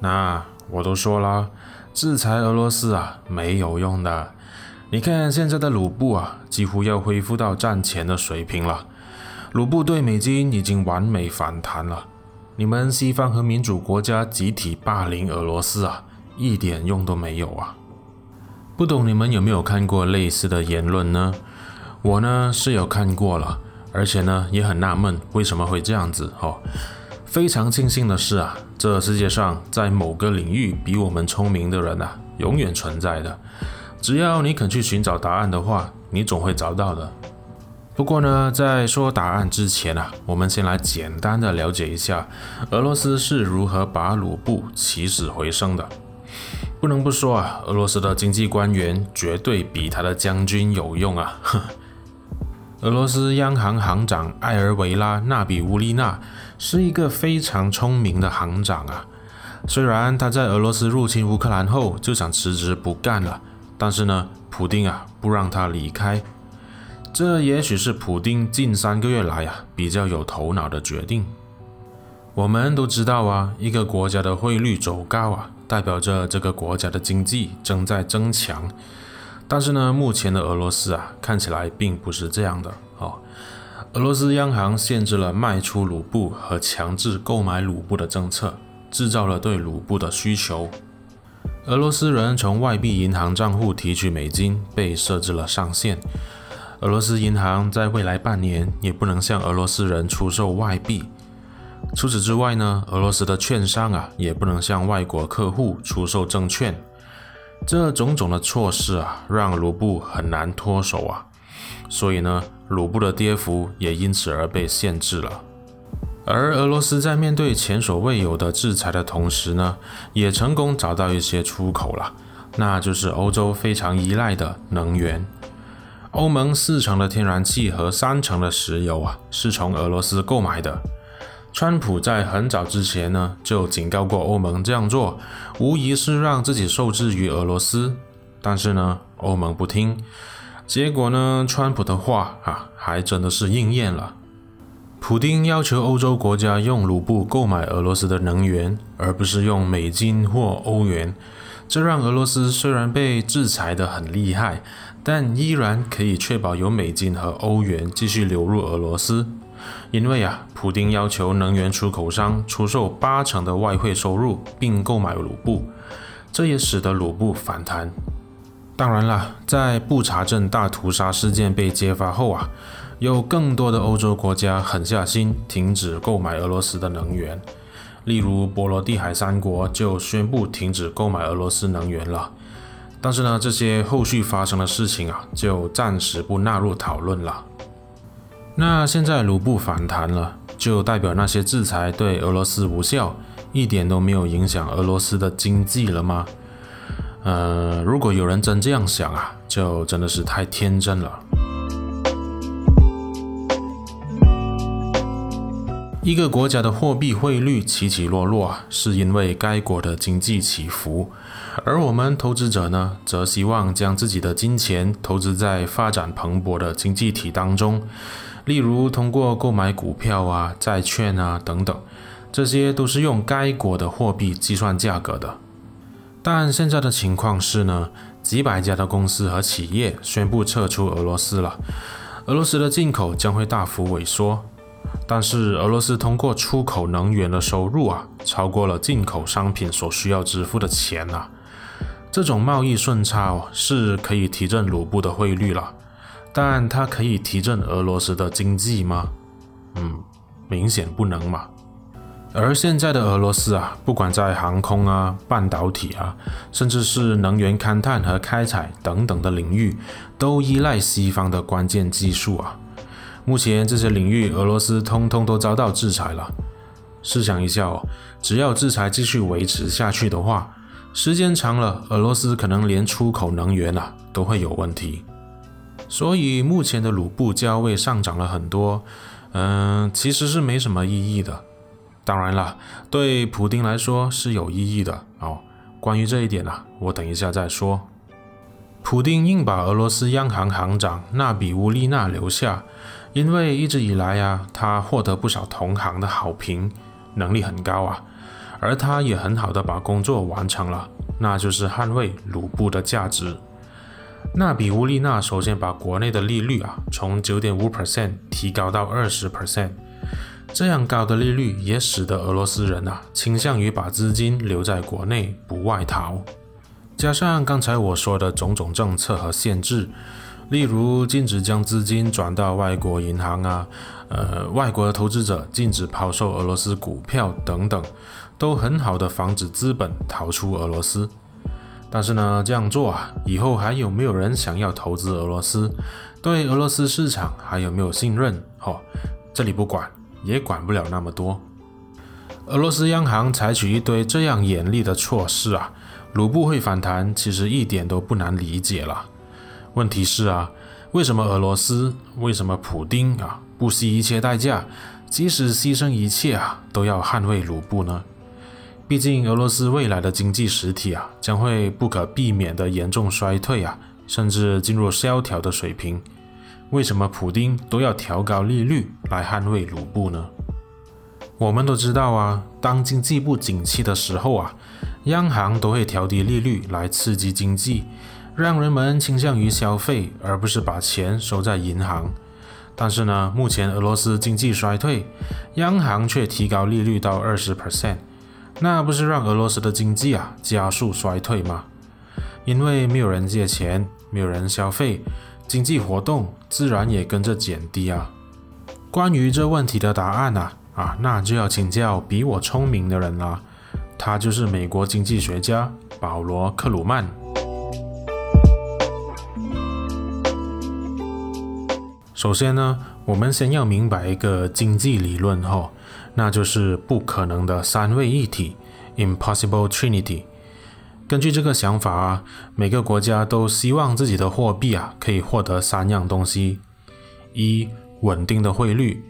那我都说了，制裁俄罗斯啊没有用的。你看现在的卢布啊，几乎要恢复到战前的水平了。卢布对美金已经完美反弹了。你们西方和民主国家集体霸凌俄罗斯啊，一点用都没有啊！不懂你们有没有看过类似的言论呢？我呢是有看过了，而且呢也很纳闷为什么会这样子哦。非常庆幸的是啊，这世界上在某个领域比我们聪明的人啊，永远存在的。只要你肯去寻找答案的话，你总会找到的。不过呢，在说答案之前啊，我们先来简单的了解一下俄罗斯是如何把卢布起死回生的。不能不说啊，俄罗斯的经济官员绝对比他的将军有用啊。俄罗斯央行行长埃尔维拉·纳比乌利纳是一个非常聪明的行长啊。虽然他在俄罗斯入侵乌克兰后就想辞职不干了，但是呢，普丁啊不让他离开。这也许是普丁近三个月来啊比较有头脑的决定。我们都知道啊，一个国家的汇率走高啊，代表着这个国家的经济正在增强。但是呢，目前的俄罗斯啊，看起来并不是这样的哦。俄罗斯央行限制了卖出卢布和强制购买卢布的政策，制造了对卢布的需求。俄罗斯人从外币银行账户提取美金被设置了上限。俄罗斯银行在未来半年也不能向俄罗斯人出售外币。除此之外呢，俄罗斯的券商啊也不能向外国客户出售证券。这种种的措施啊，让卢布很难脱手啊。所以呢，卢布的跌幅也因此而被限制了。而俄罗斯在面对前所未有的制裁的同时呢，也成功找到一些出口了，那就是欧洲非常依赖的能源。欧盟四成的天然气和三成的石油啊，是从俄罗斯购买的。川普在很早之前呢，就警告过欧盟这样做，无疑是让自己受制于俄罗斯。但是呢，欧盟不听，结果呢，川普的话啊，还真的是应验了。普丁要求欧洲国家用卢布购买俄罗斯的能源，而不是用美金或欧元。这让俄罗斯虽然被制裁得很厉害，但依然可以确保有美金和欧元继续流入俄罗斯。因为啊，普丁要求能源出口商出售八成的外汇收入，并购买卢布，这也使得卢布反弹。当然了，在布查镇大屠杀事件被揭发后啊，有更多的欧洲国家狠下心停止购买俄罗斯的能源。例如，波罗的海三国就宣布停止购买俄罗斯能源了。但是呢，这些后续发生的事情啊，就暂时不纳入讨论了。那现在卢布反弹了，就代表那些制裁对俄罗斯无效，一点都没有影响俄罗斯的经济了吗？呃，如果有人真这样想啊，就真的是太天真了。一个国家的货币汇率起起落落，是因为该国的经济起伏，而我们投资者呢，则希望将自己的金钱投资在发展蓬勃的经济体当中，例如通过购买股票啊、债券啊等等，这些都是用该国的货币计算价格的。但现在的情况是呢，几百家的公司和企业宣布撤出俄罗斯了，俄罗斯的进口将会大幅萎缩。但是俄罗斯通过出口能源的收入啊，超过了进口商品所需要支付的钱啊。这种贸易顺差哦，是可以提振卢布的汇率了，但它可以提振俄罗斯的经济吗？嗯，明显不能嘛。而现在的俄罗斯啊，不管在航空啊、半导体啊，甚至是能源勘探和开采等等的领域，都依赖西方的关键技术啊。目前这些领域，俄罗斯通通都遭到制裁了。试想一下哦，只要制裁继续维持下去的话，时间长了，俄罗斯可能连出口能源啊都会有问题。所以目前的卢布价位上涨了很多，嗯，其实是没什么意义的。当然了，对普丁来说是有意义的哦。关于这一点啊，我等一下再说。普丁硬把俄罗斯央行行长纳比乌利纳留下。因为一直以来啊，他获得不少同行的好评，能力很高啊，而他也很好的把工作完成了，那就是捍卫卢布的价值。纳比乌利纳首先把国内的利率啊从九点五 percent 提高到二十 percent，这样高的利率也使得俄罗斯人啊倾向于把资金留在国内不外逃。加上刚才我说的种种政策和限制，例如禁止将资金转到外国银行啊，呃，外国投资者禁止抛售俄罗斯股票等等，都很好的防止资本逃出俄罗斯。但是呢，这样做啊，以后还有没有人想要投资俄罗斯？对俄罗斯市场还有没有信任？哦，这里不管，也管不了那么多。俄罗斯央行采取一堆这样严厉的措施啊，卢布会反弹，其实一点都不难理解了。问题是啊，为什么俄罗斯，为什么普丁啊，不惜一切代价，即使牺牲一切啊，都要捍卫卢布呢？毕竟，俄罗斯未来的经济实体啊，将会不可避免的严重衰退啊，甚至进入萧条的水平。为什么普丁都要调高利率来捍卫卢布呢？我们都知道啊，当经济不景气的时候啊，央行都会调低利率来刺激经济，让人们倾向于消费，而不是把钱收在银行。但是呢，目前俄罗斯经济衰退，央行却提高利率到二十 percent。那不是让俄罗斯的经济啊加速衰退吗？因为没有人借钱，没有人消费，经济活动自然也跟着减低啊。关于这问题的答案啊，啊，那就要请教比我聪明的人了，他就是美国经济学家保罗·克鲁曼。首先呢，我们先要明白一个经济理论哈。那就是不可能的三位一体 （Impossible Trinity）。根据这个想法啊，每个国家都希望自己的货币啊可以获得三样东西：一、稳定的汇率，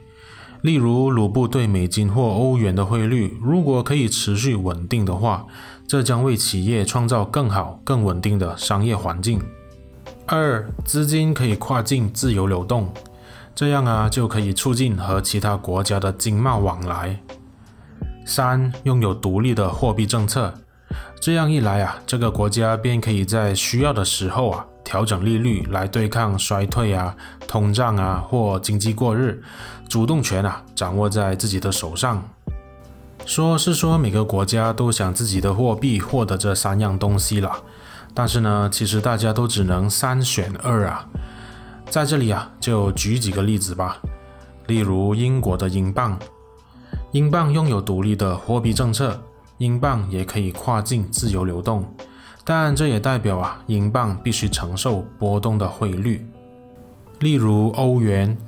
例如卢布对美金或欧元的汇率，如果可以持续稳定的话，这将为企业创造更好、更稳定的商业环境；二、资金可以跨境自由流动。这样啊，就可以促进和其他国家的经贸往来。三、拥有独立的货币政策，这样一来啊，这个国家便可以在需要的时候啊，调整利率来对抗衰退啊、通胀啊或经济过热，主动权啊掌握在自己的手上。说是说每个国家都想自己的货币获得这三样东西了，但是呢，其实大家都只能三选二啊。在这里啊，就举几个例子吧。例如英国的英镑，英镑拥有独立的货币政策，英镑也可以跨境自由流动，但这也代表啊，英镑必须承受波动的汇率。例如欧元，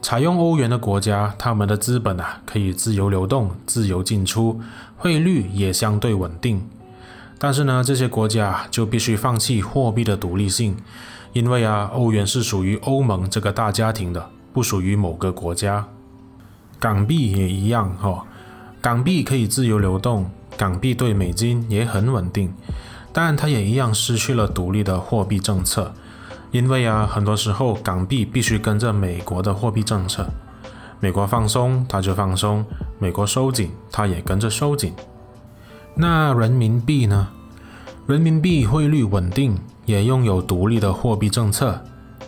采用欧元的国家，他们的资本啊可以自由流动、自由进出，汇率也相对稳定。但是呢，这些国家就必须放弃货币的独立性。因为啊，欧元是属于欧盟这个大家庭的，不属于某个国家。港币也一样哈、哦，港币可以自由流动，港币对美金也很稳定，但它也一样失去了独立的货币政策。因为啊，很多时候港币必须跟着美国的货币政策，美国放松它就放松，美国收紧它也跟着收紧。那人民币呢？人民币汇率稳定。也拥有独立的货币政策，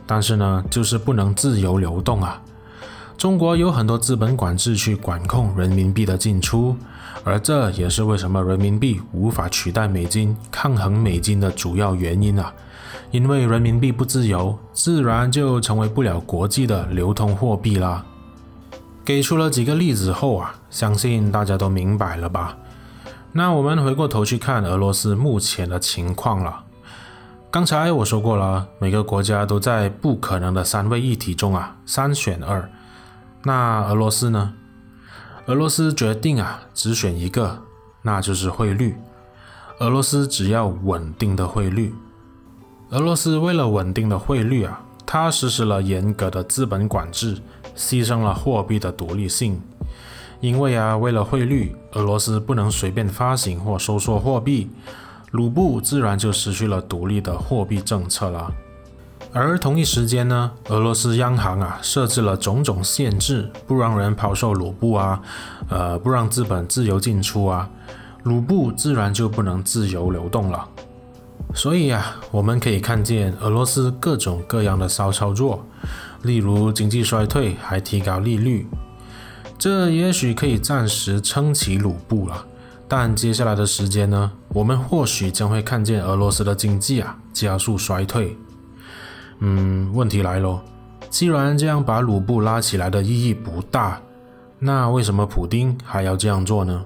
但是呢，就是不能自由流动啊。中国有很多资本管制去管控人民币的进出，而这也是为什么人民币无法取代美金、抗衡美金的主要原因啊。因为人民币不自由，自然就成为不了国际的流通货币啦。给出了几个例子后啊，相信大家都明白了吧？那我们回过头去看俄罗斯目前的情况了。刚才我说过了，每个国家都在不可能的三位一体中啊，三选二。那俄罗斯呢？俄罗斯决定啊，只选一个，那就是汇率。俄罗斯只要稳定的汇率。俄罗斯为了稳定的汇率啊，它实施了严格的资本管制，牺牲了货币的独立性。因为啊，为了汇率，俄罗斯不能随便发行或收缩货币。卢布自然就失去了独立的货币政策了，而同一时间呢，俄罗斯央行啊设置了种种限制，不让人抛售卢布啊，呃，不让资本自由进出啊。卢布自然就不能自由流动了。所以啊，我们可以看见俄罗斯各种各样的骚操作，例如经济衰退还提高利率，这也许可以暂时撑起卢布了。但接下来的时间呢，我们或许将会看见俄罗斯的经济啊加速衰退。嗯，问题来喽，既然这样把卢布拉起来的意义不大，那为什么普丁还要这样做呢？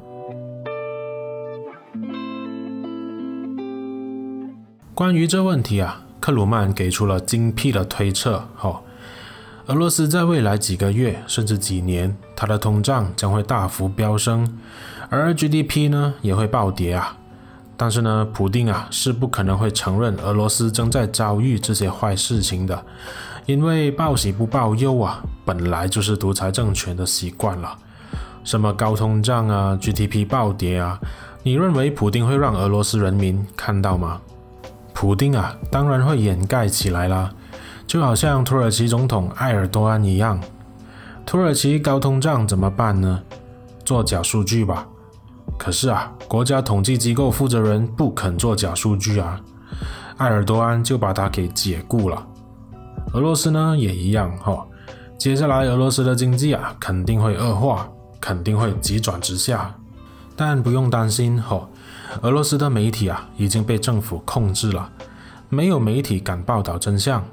关于这问题啊，克鲁曼给出了精辟的推测。哦，俄罗斯在未来几个月甚至几年，它的通胀将会大幅飙升，而 GDP 呢也会暴跌啊。但是呢，普丁啊是不可能会承认俄罗斯正在遭遇这些坏事情的，因为报喜不报忧啊，本来就是独裁政权的习惯了。什么高通胀啊，GDP 暴跌啊，你认为普丁会让俄罗斯人民看到吗？普丁啊，当然会掩盖起来啦，就好像土耳其总统埃尔多安一样。土耳其高通胀怎么办呢？做假数据吧。可是啊，国家统计机构负责人不肯做假数据啊，埃尔多安就把他给解雇了。俄罗斯呢也一样哈、哦，接下来俄罗斯的经济啊肯定会恶化，肯定会急转直下。但不用担心哈。哦俄罗斯的媒体啊已经被政府控制了，没有媒体敢报道真相。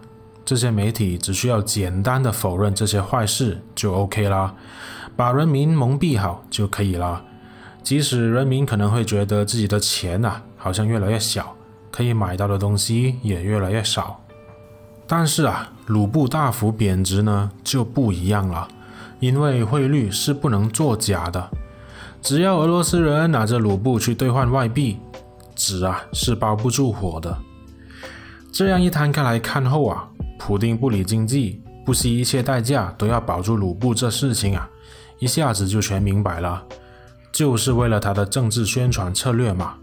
这些媒体只需要简单的否认这些坏事就 OK 啦，把人民蒙蔽好就可以了。即使人民可能会觉得自己的钱啊好像越来越小，可以买到的东西也越来越少。但是啊，卢布大幅贬值呢就不一样了，因为汇率是不能作假的。只要俄罗斯人拿着卢布去兑换外币，纸啊是包不住火的。这样一摊开来看后啊，普丁不理经济，不惜一切代价都要保住卢布这事情啊，一下子就全明白了，就是为了他的政治宣传策略嘛。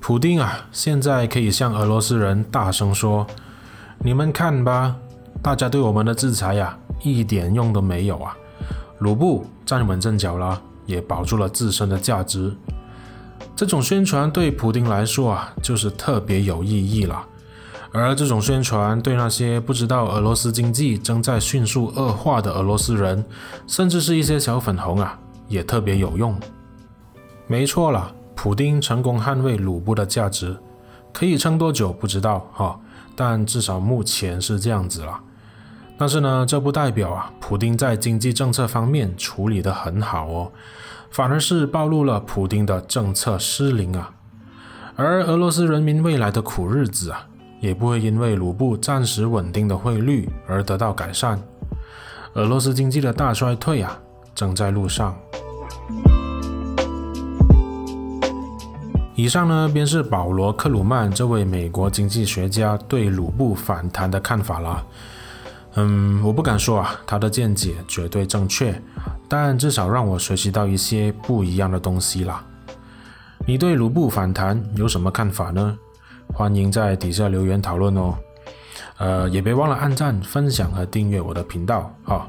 普丁啊，现在可以向俄罗斯人大声说：“你们看吧，大家对我们的制裁呀，一点用都没有啊，卢布站稳阵脚了。”也保住了自身的价值，这种宣传对普丁来说啊，就是特别有意义了。而这种宣传对那些不知道俄罗斯经济正在迅速恶化的俄罗斯人，甚至是一些小粉红啊，也特别有用。没错了，普丁成功捍卫卢布的价值，可以撑多久不知道哈，但至少目前是这样子了。但是呢，这不代表啊，普丁在经济政策方面处理得很好哦，反而是暴露了普丁的政策失灵啊。而俄罗斯人民未来的苦日子啊，也不会因为卢布暂时稳定的汇率而得到改善。俄罗斯经济的大衰退啊，正在路上。以上呢，便是保罗·克鲁曼这位美国经济学家对卢布反弹的看法了。嗯，我不敢说啊，他的见解绝对正确，但至少让我学习到一些不一样的东西啦。你对卢布反弹有什么看法呢？欢迎在底下留言讨论哦。呃，也别忘了按赞、分享和订阅我的频道。啊、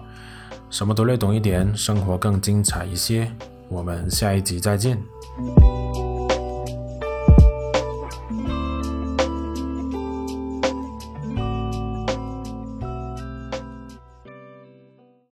什么都略懂一点，生活更精彩一些。我们下一集再见。